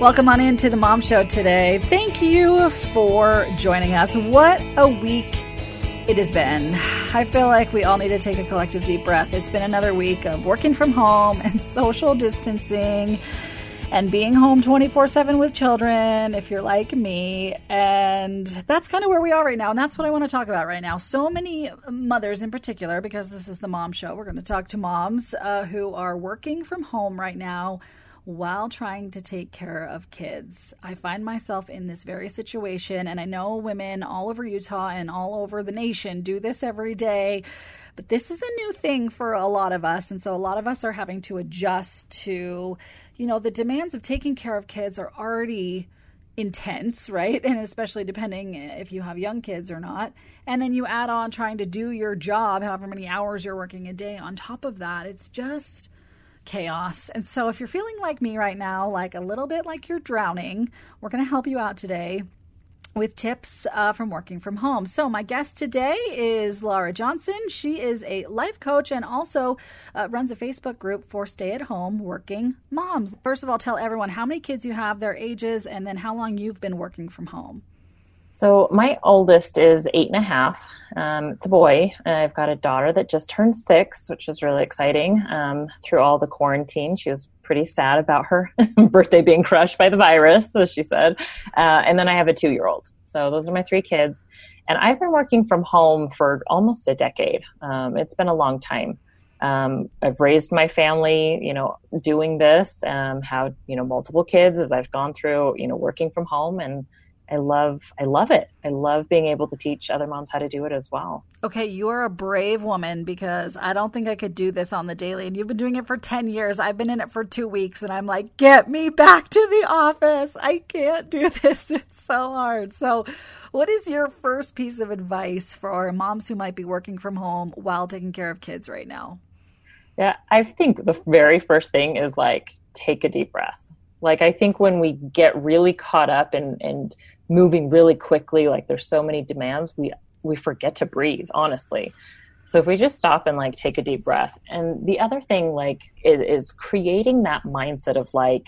Welcome on into the Mom Show today. Thank you for joining us. What a week it has been. I feel like we all need to take a collective deep breath. It's been another week of working from home and social distancing and being home 24 7 with children, if you're like me. And that's kind of where we are right now. And that's what I want to talk about right now. So many mothers, in particular, because this is the mom show, we're going to talk to moms uh, who are working from home right now while trying to take care of kids. I find myself in this very situation, and I know women all over Utah and all over the nation do this every day. But this is a new thing for a lot of us. And so a lot of us are having to adjust to, you know, the demands of taking care of kids are already intense, right? And especially depending if you have young kids or not. And then you add on trying to do your job, however many hours you're working a day on top of that. It's just chaos. And so if you're feeling like me right now, like a little bit like you're drowning, we're going to help you out today with tips uh, from working from home. So, my guest today is Lara Johnson. She is a life coach and also uh, runs a Facebook group for stay at home working moms. First of all, tell everyone how many kids you have, their ages, and then how long you've been working from home. So my oldest is eight and a half. Um, it's a boy. I've got a daughter that just turned six, which was really exciting. Um, through all the quarantine, she was pretty sad about her birthday being crushed by the virus, as she said. Uh, and then I have a two-year-old. So those are my three kids. And I've been working from home for almost a decade. Um, it's been a long time. Um, I've raised my family, you know, doing this, um, had, you know, multiple kids as I've gone through, you know, working from home and I love I love it. I love being able to teach other moms how to do it as well. Okay, you're a brave woman because I don't think I could do this on the daily and you've been doing it for 10 years. I've been in it for 2 weeks and I'm like, "Get me back to the office. I can't do this. It's so hard." So, what is your first piece of advice for moms who might be working from home while taking care of kids right now? Yeah, I think the very first thing is like take a deep breath. Like I think when we get really caught up and and moving really quickly like there's so many demands we we forget to breathe honestly. So if we just stop and like take a deep breath and the other thing like is, is creating that mindset of like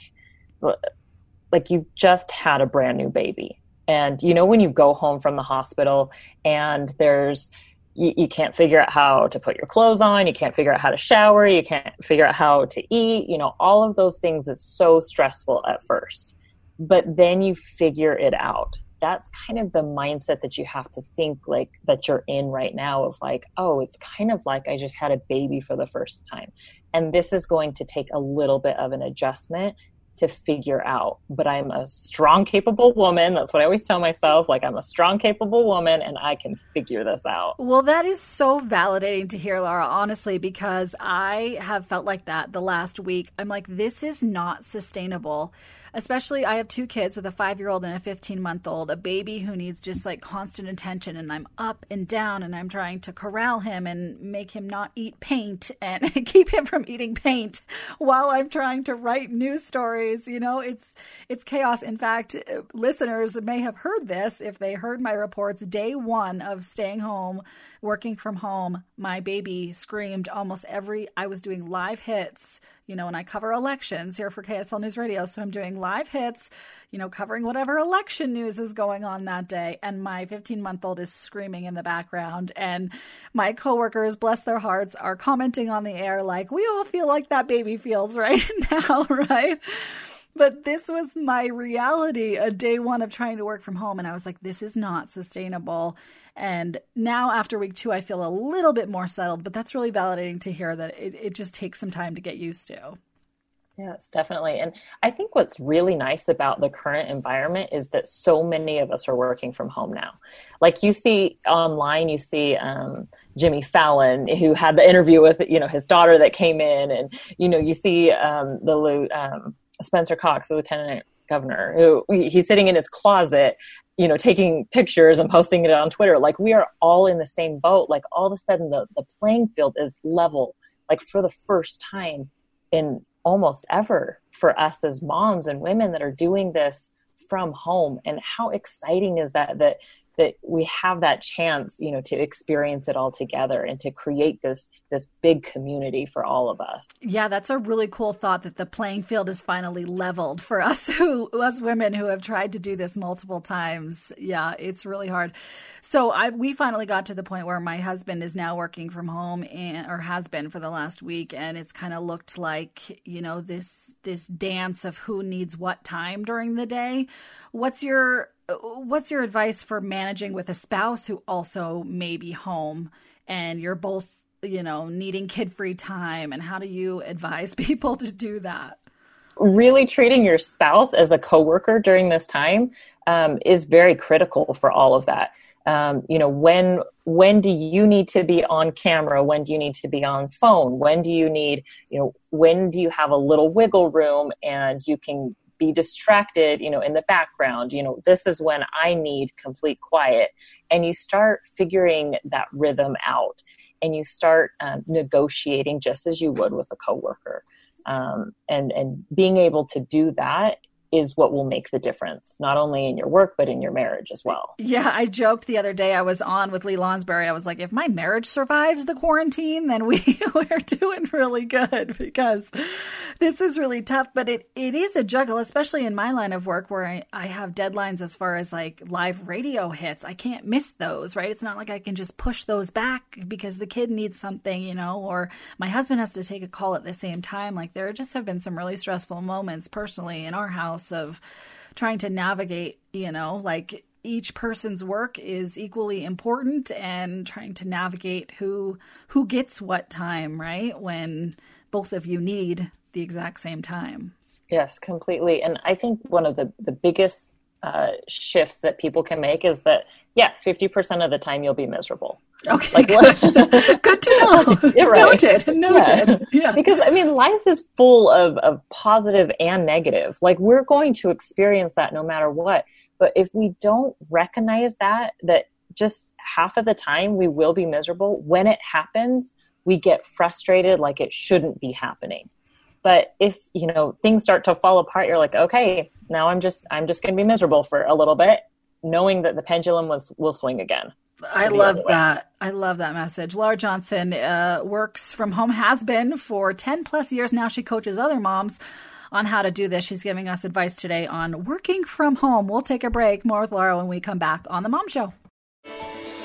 like you've just had a brand new baby. And you know when you go home from the hospital and there's you, you, can't figure out how to put your clothes on you can't figure out how to shower you can't figure out how to eat you know all of those things is so stressful at first but then you figure it out. That's kind of the mindset that you have to think like that you're in right now of like oh it's kind of like i just had a baby for the first time. And this is going to take a little bit of an adjustment to figure out. But i'm a strong capable woman. That's what i always tell myself. Like i'm a strong capable woman and i can figure this out. Well that is so validating to hear lara honestly because i have felt like that the last week. I'm like this is not sustainable especially I have two kids with a five year old and a 15 month old, a baby who needs just like constant attention. And I'm up and down and I'm trying to corral him and make him not eat paint and keep him from eating paint while I'm trying to write news stories. You know, it's, it's chaos. In fact, uh, listeners may have heard this if they heard my reports day one of staying home, working from home. My baby screamed almost every, I was doing live hits you know, and I cover elections here for KSL News Radio. So I'm doing live hits, you know, covering whatever election news is going on that day. And my 15 month old is screaming in the background. And my coworkers, bless their hearts, are commenting on the air like, we all feel like that baby feels right now, right? But this was my reality a day one of trying to work from home and i was like this is not sustainable and now, after week two, I feel a little bit more settled, but that's really validating to hear that it, it just takes some time to get used to. Yes, definitely. And I think what's really nice about the current environment is that so many of us are working from home now. Like you see online, you see um, Jimmy Fallon, who had the interview with you know his daughter that came in, and you know you see um, the um, Spencer Cox, the lieutenant governor, who he's sitting in his closet you know, taking pictures and posting it on Twitter. Like we are all in the same boat. Like all of a sudden the, the playing field is level, like for the first time in almost ever for us as moms and women that are doing this from home. And how exciting is that that that we have that chance you know to experience it all together and to create this this big community for all of us. Yeah that's a really cool thought that the playing field is finally leveled for us who us women who have tried to do this multiple times. Yeah it's really hard. So i we finally got to the point where my husband is now working from home and or has been for the last week and it's kind of looked like you know this this dance of who needs what time during the day. What's your what's your advice for managing with a spouse who also may be home and you're both you know needing kid free time? And how do you advise people to do that? Really treating your spouse as a coworker during this time um, is very critical for all of that. Um, you know when when do you need to be on camera? When do you need to be on phone? When do you need you know when do you have a little wiggle room and you can be distracted you know in the background you know this is when i need complete quiet. And you start figuring that rhythm out and you start um, negotiating just as you would with a coworker. Um, and and being able to do that is what will make the difference, not only in your work, but in your marriage as well. Yeah, I joked the other day I was on with Lee Lonsberry. I was like, if my marriage survives the quarantine, then we, we're doing really good because this is really tough. But it, it is a juggle, especially in my line of work where I, I have deadlines as far as like live radio hits. I can't miss those, right? It's not like I can just push those back because the kid needs something, you know, or my husband has to take a call at the same time. Like there just have been some really stressful moments personally in our house of trying to navigate, you know, like each person's work is equally important and trying to navigate who who gets what time, right? When both of you need the exact same time. Yes, completely. And I think one of the the biggest uh, shifts that people can make is that yeah, fifty percent of the time you'll be miserable. Okay, like, good. good to know. Yeah, right. Noted. Noted. Yeah. yeah. Because I mean, life is full of of positive and negative. Like we're going to experience that no matter what. But if we don't recognize that, that just half of the time we will be miserable. When it happens, we get frustrated, like it shouldn't be happening. But if you know things start to fall apart, you're like, okay, now I'm just I'm just going to be miserable for a little bit, knowing that the pendulum was will swing again. I love that. I love that message. Lara Johnson uh, works from home, has been for 10 plus years now. She coaches other moms on how to do this. She's giving us advice today on working from home. We'll take a break. More with Lara when we come back on The Mom Show.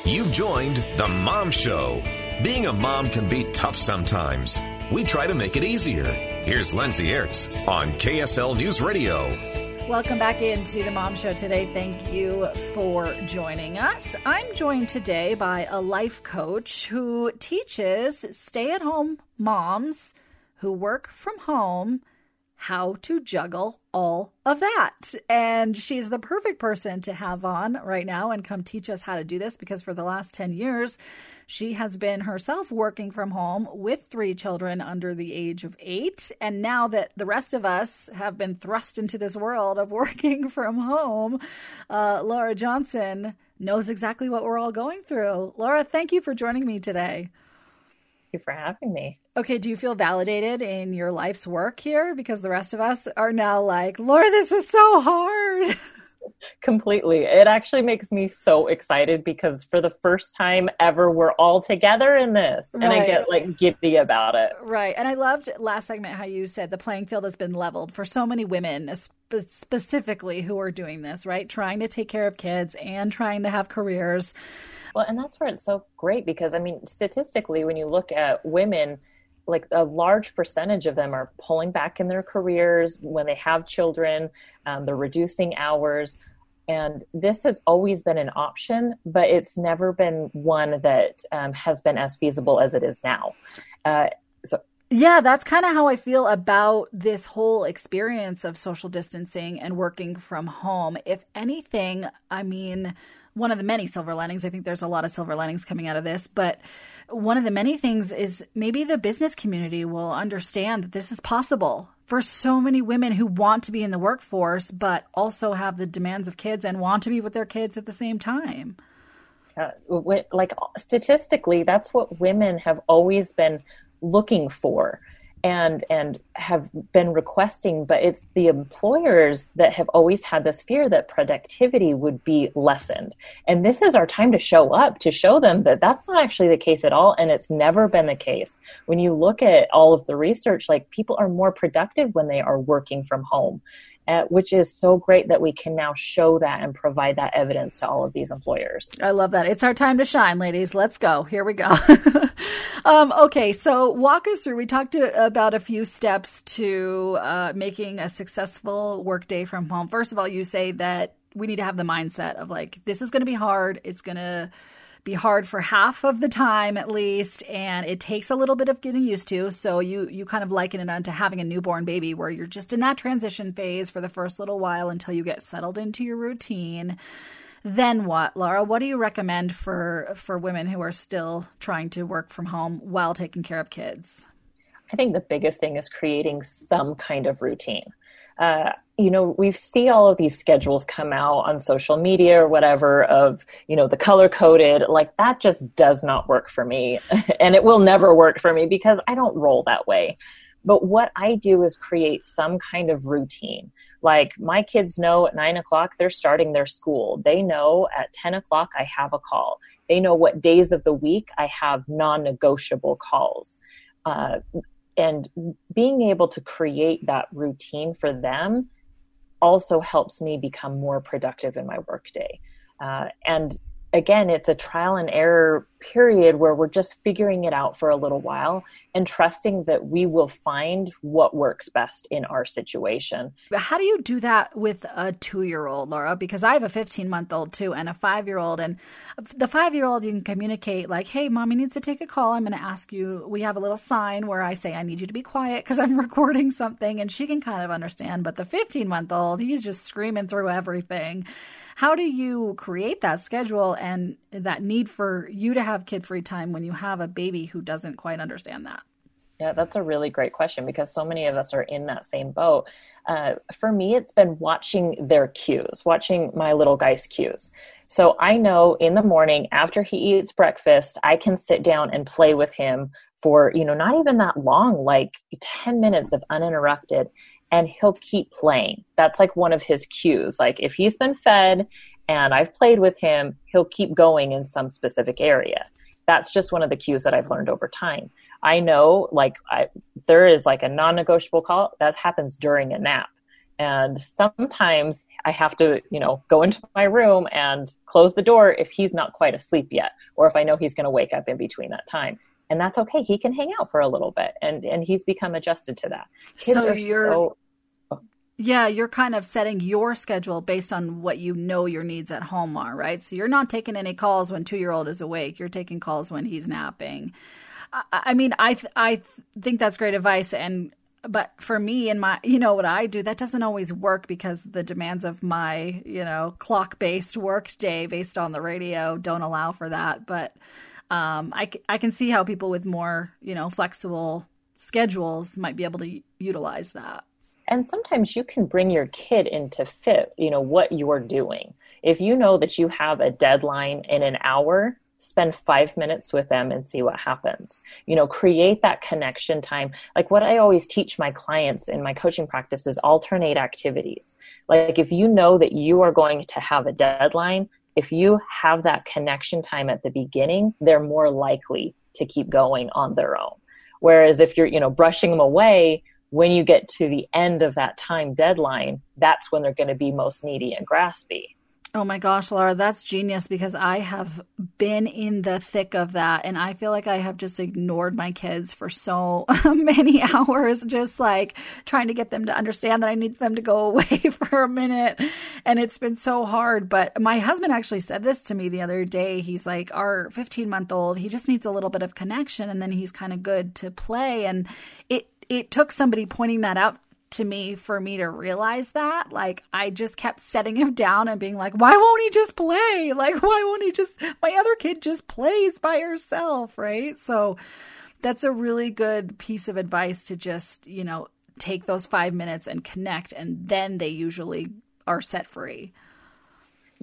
You've joined The Mom Show. Being a mom can be tough sometimes. We try to make it easier. Here's Lindsay Aerts on KSL News Radio. Welcome back into the Mom Show today. Thank you for joining us. I'm joined today by a life coach who teaches stay at home moms who work from home how to juggle all of that. And she's the perfect person to have on right now and come teach us how to do this because for the last 10 years, she has been herself working from home with three children under the age of eight. And now that the rest of us have been thrust into this world of working from home, uh, Lara Johnson knows exactly what we're all going through. Lara, thank you for joining me today. Thank you for having me. Okay, do you feel validated in your life's work here? Because the rest of us are now like, Lara, this is so hard. Completely. It actually makes me so excited because for the first time ever, we're all together in this. And right. I get like giddy about it. Right. And I loved last segment how you said the playing field has been leveled for so many women, spe- specifically who are doing this, right? Trying to take care of kids and trying to have careers. Well, and that's where it's so great because, I mean, statistically, when you look at women, like a large percentage of them are pulling back in their careers when they have children um, they're reducing hours and this has always been an option but it's never been one that um, has been as feasible as it is now uh, so yeah, that's kind of how I feel about this whole experience of social distancing and working from home. If anything, I mean, one of the many silver linings, I think there's a lot of silver linings coming out of this, but one of the many things is maybe the business community will understand that this is possible for so many women who want to be in the workforce, but also have the demands of kids and want to be with their kids at the same time. Uh, like statistically, that's what women have always been looking for and and have been requesting but it's the employers that have always had this fear that productivity would be lessened. And this is our time to show up to show them that that's not actually the case at all and it's never been the case. When you look at all of the research like people are more productive when they are working from home uh, which is so great that we can now show that and provide that evidence to all of these employers. I love that. It's our time to shine, ladies. Let's go. Here we go. um, okay, so walk us through. We talked to, about a few steps to uh, making a successful workday from home. First of all, you say that we need to have the mindset of like, this is going to be hard. It's going to be hard for half of the time at least and it takes a little bit of getting used to. So you you kind of liken it onto having a newborn baby where you're just in that transition phase for the first little while until you get settled into your routine. Then what lara? What do you recommend for for women who are still trying to work from home while taking care of kids? I think the biggest thing is creating some kind of routine uh, you know we see all of these schedules come out on social media or whatever of you know the color coded like that just does not work for me. And it will never work for me because i don't roll that way. But what i do is create some kind of routine. Like my kids know at 9 o'clock they're starting their school. They know at 10 o'clock i have a call. They know what days of the week i have non-negotiable calls. Uh, and being able to create that routine for them also helps me become more productive in my workday. Uh, and again, it's a trial and error period where we're just figuring it out for a little while and trusting that we will find what works best in our situation. But how do you do that with a two year old, Lara? Because I have a 15 month old too and a five year old. And the five year old, you can communicate like, hey, mommy needs to take a call. I'm going to ask you. We have a little sign where I say, I need you to be quiet because I'm recording something. And she can kind of understand. But the 15 month old, he's just screaming through everything. How do you create that schedule and that need for you to have kid free time when you have a baby who doesn't quite understand that? Yeah, that's a really great question because so many of us are in that same boat. Uh, for me, it's been watching their cues, watching my little guy's cues. So I know in the morning after he eats breakfast, I can sit down and play with him for, you know, not even that long, like 10 minutes of uninterrupted and he'll keep playing. That's like one of his cues. Like if he's been fed and I've played with him, he'll keep going in some specific area. That's just one of the cues that I've learned over time. I know like I, there is like a non-negotiable call that happens during a nap. And sometimes I have to, you know, go into my room and close the door if he's not quite asleep yet, or if I know he's going to wake up in between that time and that's okay. He can hang out for a little bit, and and he's become adjusted to that. Kids so you're so, yeah, you're kind of setting your schedule based on what you know your needs at home are, right? So you're not taking any calls when two year old is awake. You're taking calls when he's napping. I, I mean, I th- I th- think that's great advice, and but for me and my you know what i do that doesn't always work because the demands of my you know clock based work day based on the radio don't allow for that but um, I, I can see how people with more you know flexible schedules might be able to utilize that and sometimes you can bring your kid into fit you know what you're doing. If you know that you have a deadline in an hour spend five minutes with them and see what happens. You know create that connection time. Like what i always teach my clients in my coaching practice is alternate activities. Like if you know that you are going to have a deadline if you have that connection time at the beginning they're more likely to keep going on their own. Whereas if you're you know brushing them away when you get to the end of that time deadline, that's when they're going to be most needy and graspy. Oh my gosh, Lara, that's genius because I have been in the thick of that and I feel like I have just ignored my kids for so many hours, just like trying to get them to understand that I need them to go away for a minute. And it's been so hard. But my husband actually said this to me the other day. He's like, Our 15 month old, he just needs a little bit of connection and then he's kind of good to play. And it, it took somebody pointing that out to me for me to realize that. Like, I just kept setting him down and being like, why won't he just play? Like, why won't he just, my other kid just plays by herself, right? So, that's a really good piece of advice to just, you know, take those five minutes and connect, and then they usually are set free.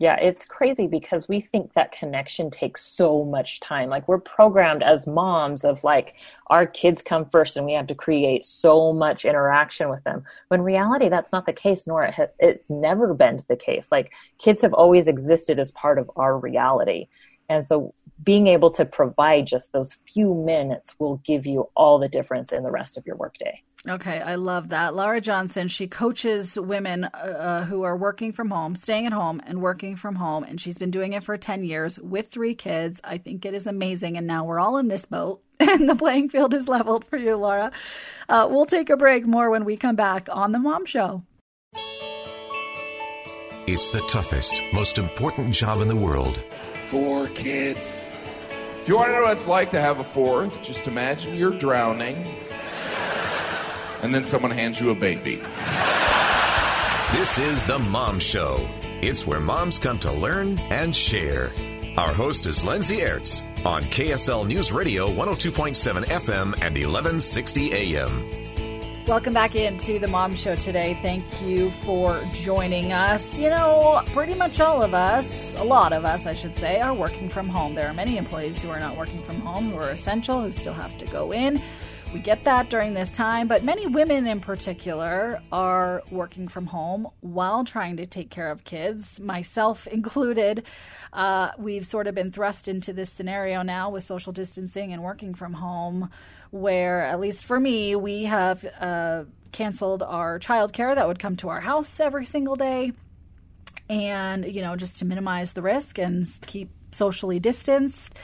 Yeah, it's crazy because we think that connection takes so much time. Like we're programmed as moms of like our kids come first and we have to create so much interaction with them. When reality that's not the case nor it ha- it's never been the case. Like kids have always existed as part of our reality. And so being able to provide just those few minutes will give you all the difference in the rest of your workday. Okay, I love that. Lara Johnson, she coaches women uh, who are working from home, staying at home and working from home. And she's been doing it for 10 years with three kids. I think it is amazing. And now we're all in this boat and the playing field is leveled for you, Lara. Uh, we'll take a break more when we come back on The Mom Show. It's the toughest, most important job in the world. Four kids. If you want to know what it's like to have a fourth, just imagine you're drowning and then someone hands you a baby. This is The Mom Show. It's where moms come to learn and share. Our host is Lindsay Aerts on KSL News Radio 102.7 FM and 1160 AM. Welcome back into the Mom Show today. Thank you for joining us. You know, pretty much all of us, a lot of us, I should say, are working from home. There are many employees who are not working from home, who are essential, who still have to go in. We get that during this time, but many women in particular are working from home while trying to take care of kids, myself included. Uh, we've sort of been thrust into this scenario now with social distancing and working from home, where, at least for me, we have uh, canceled our childcare that would come to our house every single day. And, you know, just to minimize the risk and keep socially distanced.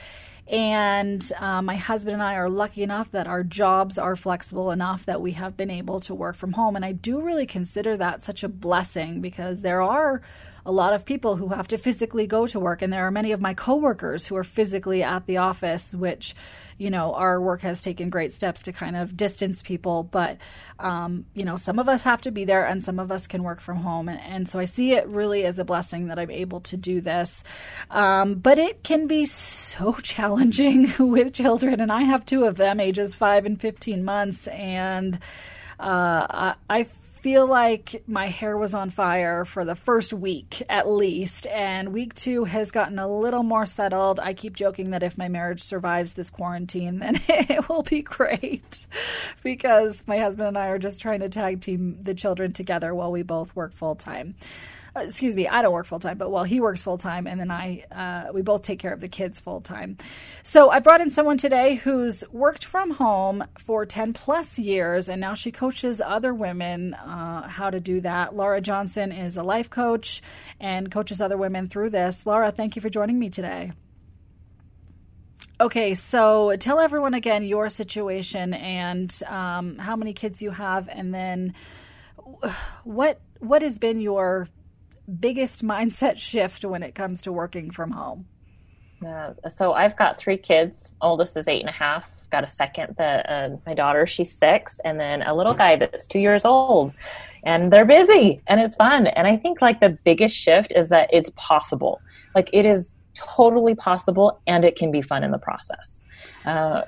And uh, my husband and I are lucky enough that our jobs are flexible enough that we have been able to work from home. And I do really consider that such a blessing because there are a lot of people who have to physically go to work. And there are many of my coworkers who are physically at the office, which, you know, our work has taken great steps to kind of distance people. But, um, you know, some of us have to be there and some of us can work from home. And, and so I see it really as a blessing that I'm able to do this. Um, but it can be so challenging with children. And I have two of them, ages five and 15 months. And uh, I, I feel like my hair was on fire for the first week at least, and week two has gotten a little more settled. I keep joking that if my marriage survives this quarantine, then it will be great because my husband and I are just trying to tag team the children together while we both work full time. Uh, excuse me, I don't work full time, but well, he works full time, and then I, uh, we both take care of the kids full time. So I brought in someone today who's worked from home for 10 plus years, and now she coaches other women uh, how to do that. Lara Johnson is a life coach and coaches other women through this. Lara, thank you for joining me today. Okay, so tell everyone again your situation and um, how many kids you have, and then what what has been your biggest mindset shift when it comes to working from home? Uh, so I've got three kids. Oldest is eight and a half. Got a second that uh, my daughter, she's six, and then a little guy that's two years old. And they're busy and it's fun. And I think like the biggest shift is that it's possible. Like it is totally possible and it can be fun in the process. Uh,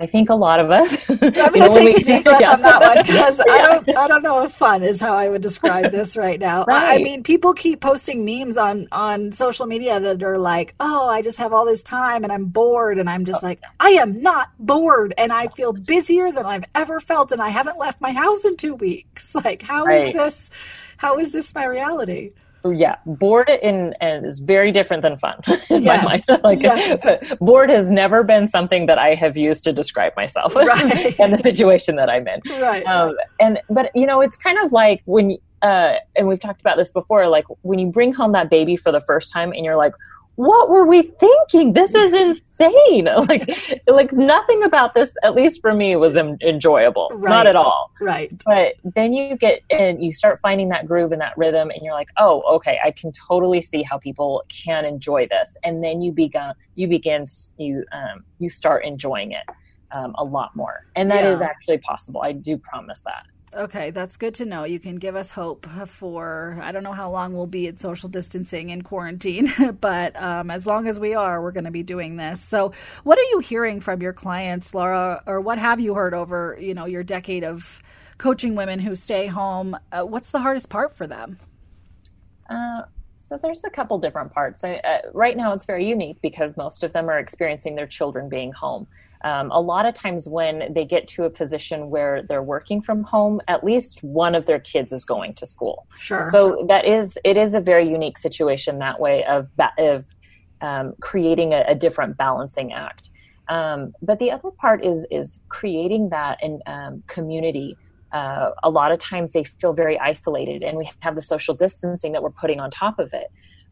I think a lot of us. I'm going to take a deep breath yeah. on that one because yeah. I don't. I don't know if fun is how I would describe this right now. Right. I mean, people keep posting memes on on social media that are like, "Oh, I just have all this time and I'm bored," and I'm just oh. like, "I am not bored, and I feel busier than I've ever felt, and I haven't left my house in two weeks. Like, how right. is this? How is this my reality?" Yeah, bored in, in, is very different than fun in yes. my mind. like, yes. bored has never been something that I have used to describe myself right. and the situation that I'm in. Right. Um, and but you know, it's kind of like when uh, and we've talked about this before. Like when you bring home that baby for the first time, and you're like, what were we thinking? This is insane. like, like nothing about this, at least for me, was enjoyable. Right. Not at all. Right. But then you get and you start finding that groove and that rhythm, and you're like, oh, okay, I can totally see how people can enjoy this. And then you begin, you begin, you um, you start enjoying it um, a lot more, and that yeah. is actually possible. I do promise that. Okay, that's good to know. You can give us hope for, I don't know how long we'll be at social distancing and quarantine, but um, as long as we are, we're going to be doing this. So, what are you hearing from your clients, Lara, or what have you heard over, you know, your decade of coaching women who stay home. Uh, what's the hardest part for them? Uh, so there's a couple different parts. I, uh, right now, it's very unique because most of them are experiencing their children being home. Um, a lot of times, when they get to a position where they're working from home, at least one of their kids is going to school. Sure. So that is it is a very unique situation that way of of um, creating a, a, different balancing act. Um, but the other part is is creating that in um, community uh, a lot of times they feel very isolated and we have the social distancing that we're putting on top of it.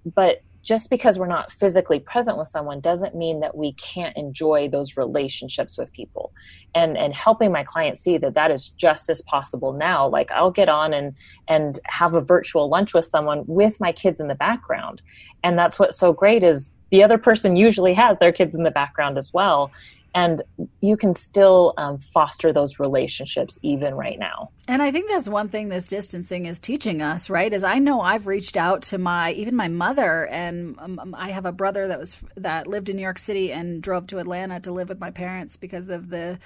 But just because we're not physically present with someone doesn't mean that we can't enjoy those relationships with people. And and helping my clients see that that is just as possible now. Like i'll get on and and have a virtual lunch with someone with my kids in the background. And that's what's so great is the other person usually has their kids in the background as well and you can still um, foster those relationships even right now. And i think that's one thing this distancing is teaching us right? Is i know i've reached out to my even my mother and um, um, i have a brother that was that lived in new york city and drove to atlanta to live with my parents because of the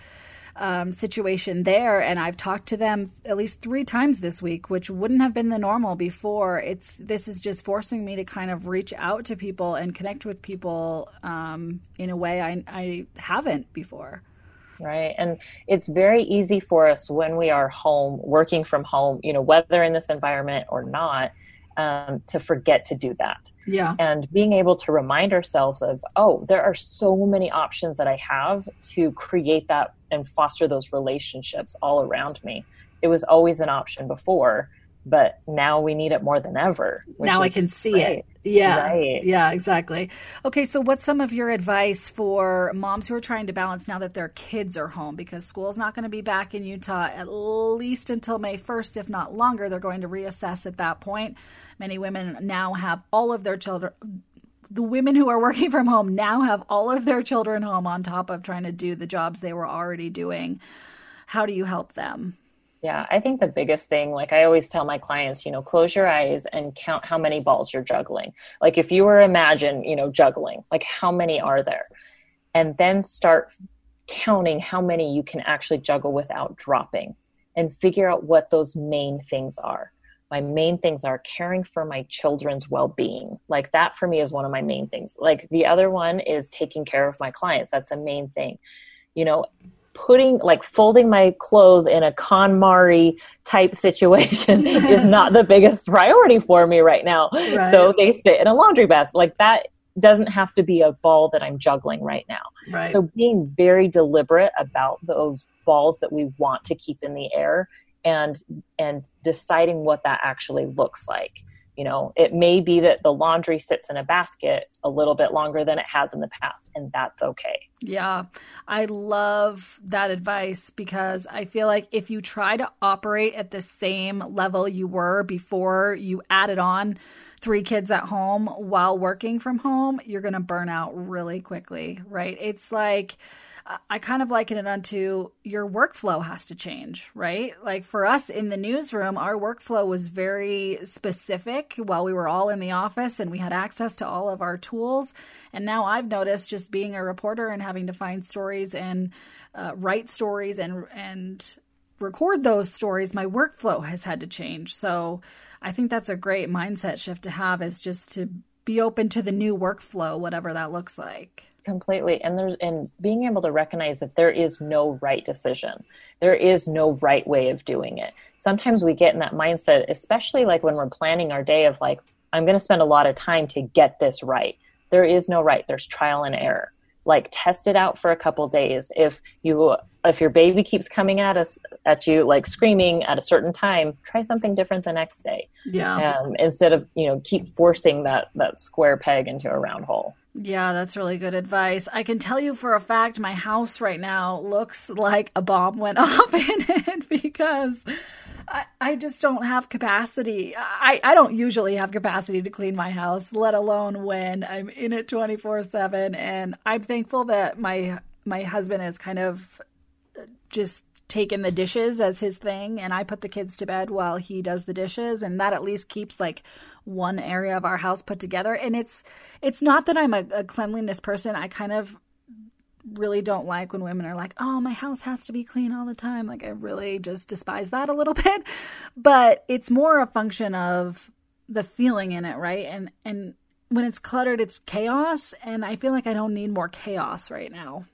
um, situation there, and I've talked to them at least three times this week, which wouldn't have been the normal before. It's this is just forcing me to kind of reach out to people and connect with people um, in a way I, I haven't before. Right. And it's very easy for us when we are home, working from home, you know, whether in this environment or not, um, to forget to do that. Yeah. And being able to remind ourselves of, oh, there are so many options that I have to create that and foster those relationships all around me. It was always an option before, but now we need it more than ever. Now I can see great. it. Yeah. Right. Yeah, exactly. Okay, so what's some of your advice for moms who are trying to balance now that their kids are home because school's not going to be back in Utah at least until May 1st, if not longer. They're going to reassess at that point. Many women now have all of their children the women who are working from home now have all of their children home on top of trying to do the jobs they were already doing. How do you help them? Yeah, I think the biggest thing, like I always tell my clients, you know, close your eyes and count how many balls you're juggling. Like if you were imagine, you know, juggling, like how many are there? And then start counting how many you can actually juggle without dropping and figure out what those main things are. My main things are caring for my children's well-being. Like that for me is one of my main things. Like the other one is taking care of my clients. That's a main thing. You know putting like folding my clothes in a KonMari type situation is not the biggest priority for me right now right. so they sit in a laundry basket like that doesn't have to be a ball that I'm juggling right now. Right. So being very deliberate about those balls that we want to keep in the air and and deciding what that actually looks like you know it may be that the laundry sits in a basket a little bit longer than it has in the past and that's okay. Yeah i love that advice because i feel like if you try to operate at the same level you were before you added on three kids at home while working from home you're going to burn out really quickly right? It's like I kind of liken it unto your workflow has to change, right? Like for us in the newsroom, our workflow was very specific while we were all in the office and we had access to all of our tools. And now I've noticed just being a reporter and having to find stories and uh, write stories and and record those stories, my workflow has had to change. So I think that's a great mindset shift to have is just to be open to the new workflow, whatever that looks like completely and there's and being able to recognize that there is no right decision. There is no right way of doing it. Sometimes we get in that mindset especially like when we're planning our day of like i'm going to spend a lot of time to get this right. There is no right. There's trial and error. Like test it out for a couple days. If you if your baby keeps coming at us at you like screaming at a certain time try something different the next day. Yeah. Um, instead of you know keep forcing that that square peg into a round hole yeah, that's really good advice. I can tell you for a fact my house right now looks like a bomb went off in it because I, I just don't have capacity. I, I don't usually have capacity to clean my house, let alone when I'm in it 24 7. And I'm thankful that my my husband is kind of just taken the dishes as his thing and I put the kids to bed while he does the dishes and that at least keeps like one area of our house put together and it's it's not that I'm a, a cleanliness person I kind of really don't like when women are like, "Oh, my house has to be clean all the time." Like I really just despise that a little bit. But it's more a function of the feeling in it, right? And and when it's cluttered, it's chaos, and I feel like I don't need more chaos right now.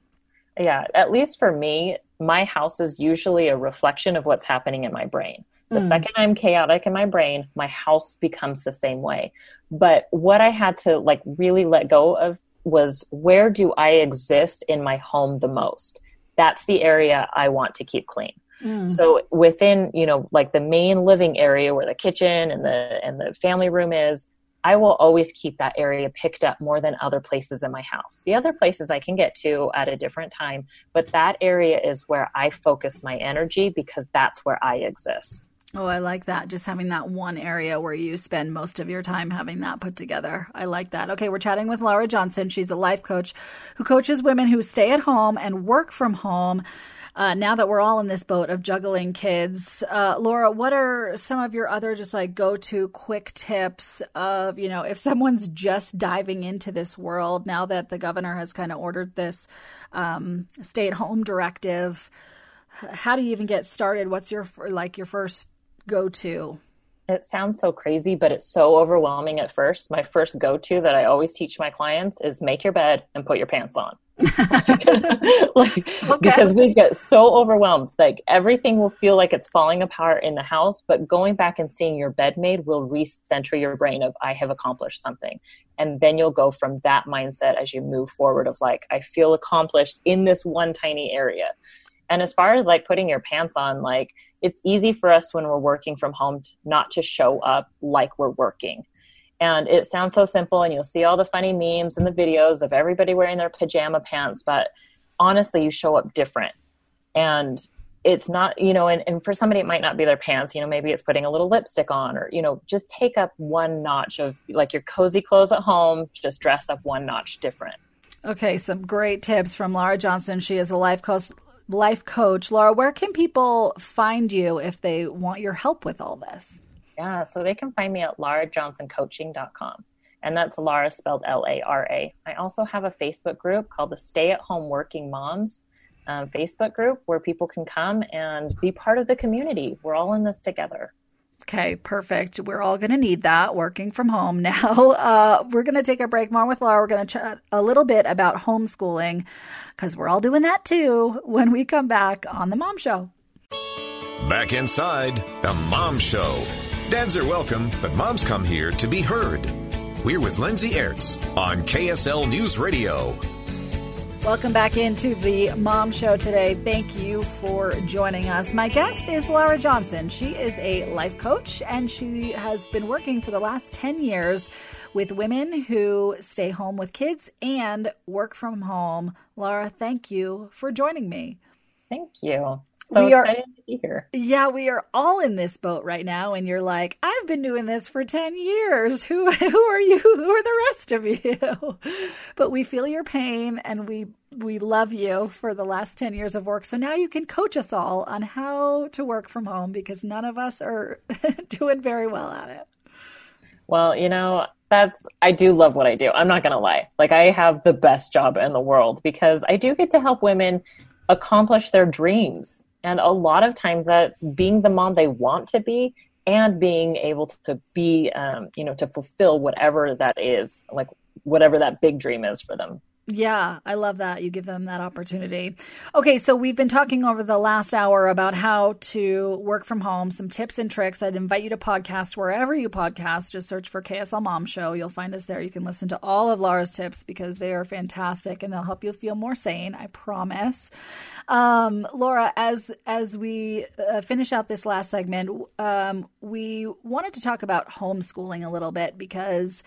Yeah, at least for me, my house is usually a reflection of what's happening in my brain. The mm. second I'm chaotic in my brain, my house becomes the same way. But what I had to like really let go of was where do I exist in my home the most? That's the area I want to keep clean. Mm. So within, you know, like the main living area where the kitchen and the and the family room is, I will always keep that area picked up more than other places in my house. The other places I can get to at a different time, but that area is where I focus my energy because that's where I exist. Oh, I like that. Just having that one area where you spend most of your time having that put together. I like that. Okay, we're chatting with Lara Johnson. She's a life coach who coaches women who stay at home and work from home. Uh, now that we're all in this boat of juggling kids, uh, Lara, what are some of your other just like go to quick tips of, you know, if someone's just diving into this world now that the governor has kind of ordered this um, stay at home directive? How do you even get started? What's your like your first go to? It sounds so crazy, but it's so overwhelming at first. My first go to that I always teach my clients is make your bed and put your pants on. like, okay. because we get so overwhelmed like everything will feel like it's falling apart in the house but going back and seeing your bed made will recenter your brain of i have accomplished something and then you'll go from that mindset as you move forward of like i feel accomplished in this one tiny area and as far as like putting your pants on, like it's easy for us when we're working from home to, not to show up like we're working. And it sounds so simple, and you'll see all the funny memes and the videos of everybody wearing their pajama pants, but honestly, you show up different. And it's not, you know, and, and for somebody, it might not be their pants, you know, maybe it's putting a little lipstick on, or, you know, just take up one notch of like your cozy clothes at home, just dress up one notch different. Okay, some great tips from Lara Johnson. She is a life coach, life coach. Lara, where can people find you if they want your help with all this? Yeah, so they can find me at larajohnsoncoaching.com. And that's Lara spelled L A R A. I also have a Facebook group called the Stay at Home Working Moms um, Facebook group where people can come and be part of the community. We're all in this together. Okay, perfect. We're all going to need that working from home now. Uh, we're going to take a break. Mom with Lara. We're going to chat a little bit about homeschooling because we're all doing that too when we come back on The Mom Show. Back inside The Mom Show. Dads are welcome, but moms come here to be heard. We're with Lindsay Aerts on KSL News Radio. Welcome back into the Mom Show today. Thank you for joining us. My guest is Lara Johnson. She is a life coach and she has been working for the last 10 years with women who stay home with kids and work from home. Lara, thank you for joining me. Thank you. So we are, to be here. Yeah, we are all in this boat right now, and you're like, I've been doing this for ten years. Who who are you? Who are the rest of you? but we feel your pain, and we we love you for the last ten years of work. So now you can coach us all on how to work from home because none of us are doing very well at it. Well, you know, that's I do love what I do. I'm not going to lie. Like I have the best job in the world because I do get to help women accomplish their dreams and a lot of times that's being the mom they want to be and being able to be, um, you know, to fulfill whatever that is, like whatever that big dream is for them. Yeah, I love that. You give them that opportunity. Okay, so we've been talking over the last hour about how to work from home, some tips and tricks. I'd invite you to podcast wherever you podcast. Just search for KSL Mom Show. You'll find us there. You can listen to all of Lara's tips because they are fantastic and they'll help you feel more sane. I promise. Um, Lara, as as we uh, finish out this last segment, um, we wanted to talk about homeschooling a little bit because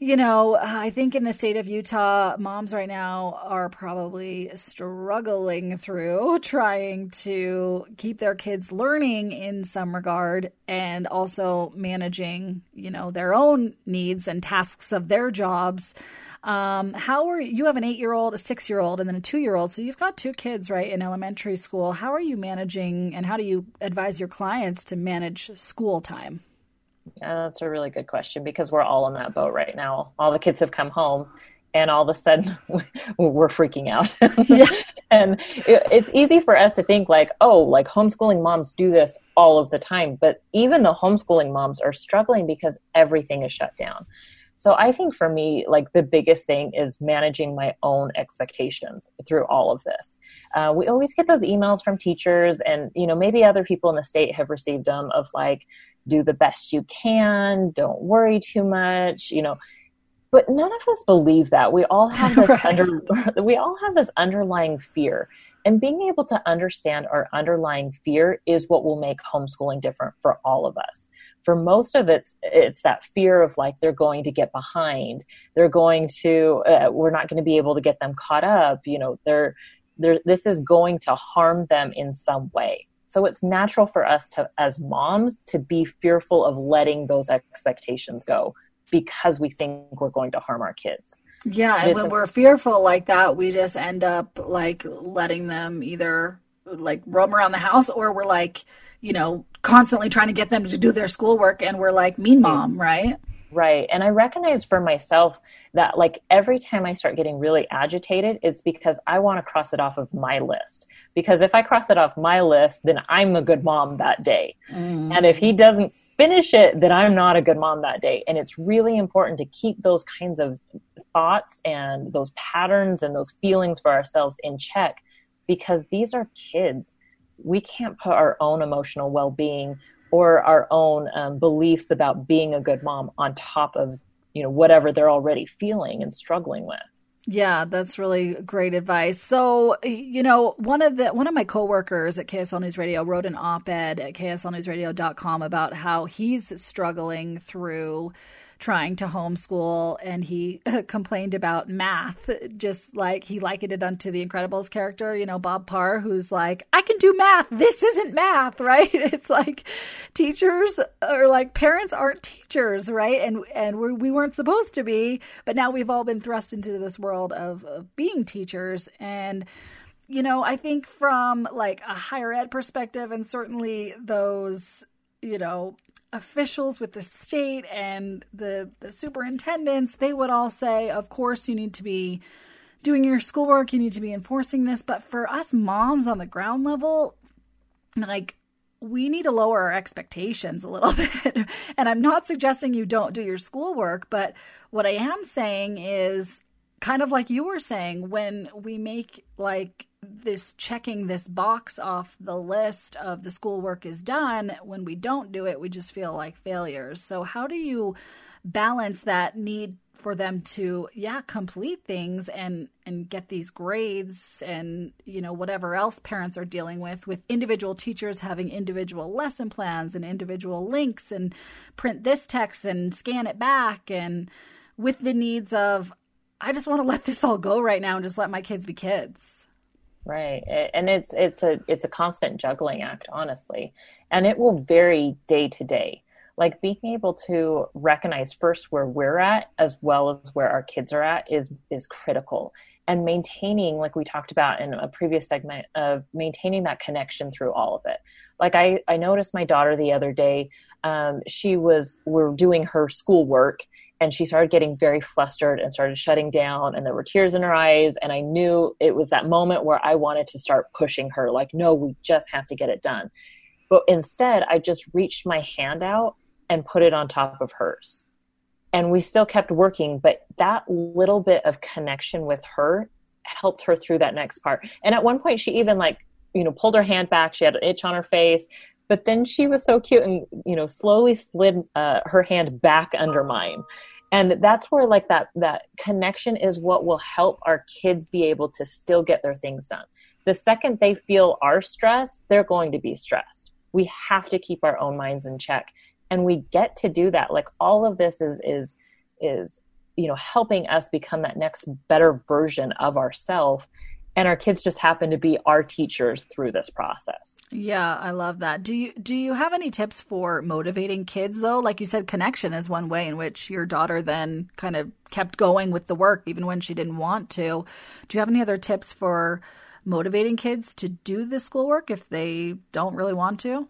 you know, I think in the state of Utah, moms right now are probably struggling through trying to keep their kids learning in some regard and also managing, you know, their own needs and tasks of their jobs. Um, how are you have an eight year old, a six year old, and then a two year old. So you've got two kids, right, in elementary school. How are you managing and how do you advise your clients to manage school time? Yeah, that's a really good question because we're all in that boat right now. All the kids have come home and all of a sudden we're freaking out. And it, it's easy for us to think like oh like homeschooling moms do this all of the time but even the homeschooling moms are struggling because everything is shut down. So i think for me like the biggest thing is managing my own expectations through all of this. Uh, we always get those emails from teachers and you know maybe other people in the state have received them of like do the best you can don't worry too much you know. But none of us believe that. We all have this right. under we all have this underlying fear. And being able to understand our underlying fear is what will make homeschooling different for all of us. For most of it it's that fear of like they're going to get behind. They're going to uh, we're not going to be able to get them caught up you know. They're they're this is going to harm them in some way so it's natural for us to as moms to be fearful of letting those expectations go because we think we're going to harm our kids. Yeah, and when we're fearful like that, we just end up like letting them either like roam around the house or we're like, you know, constantly trying to get them to do their schoolwork and we're like mean mm-hmm. mom, right? Right. And I recognize for myself that like every time I start getting really agitated, it's because I want to cross it off of my list. Because if I cross it off my list, then I'm a good mom that day. Mm. And if he doesn't finish it, then I'm not a good mom that day. And it's really important to keep those kinds of thoughts and those patterns and those feelings for ourselves in check because these are kids. We can't put our own emotional well being or our own um, beliefs about being a good mom on top of you know whatever they're already feeling and struggling with yeah, that's really great advice. So, you know, one of the one of my coworkers at KSL News Radio wrote an op-ed at kslnewsradio.com about how he's struggling through trying to homeschool and he complained about math just like he likened it unto the incredibles character you know bob parr who's like i can do math. This isn't math right? It's like teachers or like parents aren't teachers right? And and we're, we weren't supposed to be but now we've all been thrust into this world of, of being teachers. And you know i think from like a higher ed perspective and certainly those you know officials with the state and the, the superintendents, they would all say, of course, you need to be doing your schoolwork, you need to be enforcing this. But for us moms on the ground level, like, we need to lower our expectations a little bit. and I'm not suggesting you don't do your schoolwork, but what I am saying is kind of like you were saying, when we make like this checking this box off the list of the schoolwork is done when we don't do it we just feel like failures so how do you balance that need for them to yeah complete things and and get these grades and you know whatever else parents are dealing with with individual teachers having individual lesson plans and individual links and print this text and scan it back and with the needs of I just want to let this all go right now and just let my kids be kids. Right. And it's it's a it's a constant juggling act honestly. And it will vary day to day. Like being able to recognize first where we're at as well as where our kids are at is is critical. And maintaining like we talked about in a previous segment of maintaining that connection through all of it. Like i i noticed my daughter the other day um, she was we're doing her schoolwork and she started getting very flustered and started shutting down and there were tears in her eyes and i knew it was that moment where i wanted to start pushing her like no we just have to get it done. But instead i just reached my hand out and put it on top of hers. And we still kept working but that little bit of connection with her helped her through that next part. And at one point she even like you know pulled her hand back. She had an itch on her face but then she was so cute and you know slowly slid uh, her hand back under mine. And that's where like that that connection is what will help our kids be able to still get their things done. The second they feel our stress they're going to be stressed. We have to keep our own minds in check. And we get to do that. Like all of this is is is you know helping us become that next better version of ourselves and our kids just happen to be our teachers through this process. Yeah, I love that. Do you do you have any tips for motivating kids though? Like you said connection is one way in which your daughter then kind of kept going with the work even when she didn't want to. Do you have any other tips for motivating kids to do the schoolwork if they don't really want to?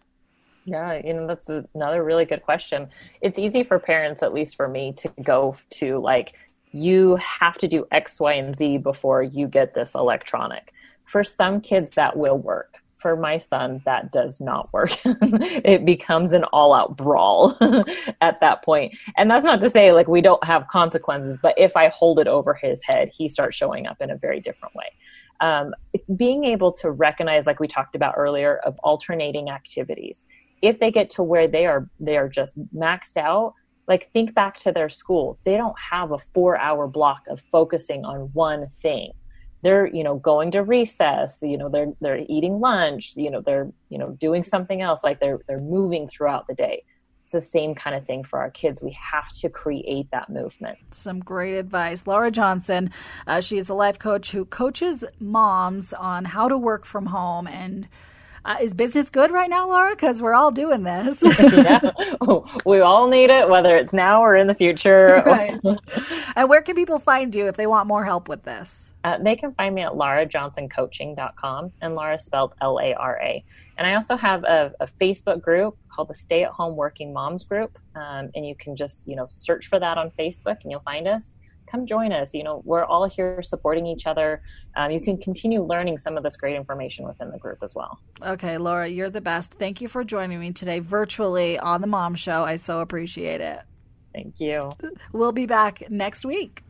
Yeah, you know, that's another really good question. It's easy for parents, at least for me, to go to like you have to do X, Y, and Z before you get this electronic. For some kids, that will work. For my son, that does not work. it becomes an all out brawl at that point. And that's not to say like we don't have consequences, but if I hold it over his head, he starts showing up in a very different way. Um, being able to recognize, like we talked about earlier, of alternating activities. If they get to where they are, they are just maxed out, like think back to their school. They don't have a four hour block of focusing on one thing. They're you know going to recess you know they're they're eating lunch you know they're you know doing something else like they're they're moving throughout the day. It's the same kind of thing for our kids. We have to create that movement. Some great advice. Lara johnson uh, she is a life coach who coaches moms on how to work from home and uh, is business good right now, Lara? Because we're all doing this. yeah, we all need it, whether it's now or in the future. right. and where can people find you if they want more help with this? Uh, they can find me at larajohnsoncoaching.com, and Lara spelled L A R A. And I also have a, a, Facebook group called the Stay at Home Working Moms Group, um, and you can just you know search for that on Facebook, and you'll find us come join us. You know, we're all here supporting each other. Um, you can continue learning some of this great information within the group as well. Okay, Lara, you're the best. Thank you for joining me today virtually on the Mom Show. I so appreciate it. Thank you. We'll be back next week.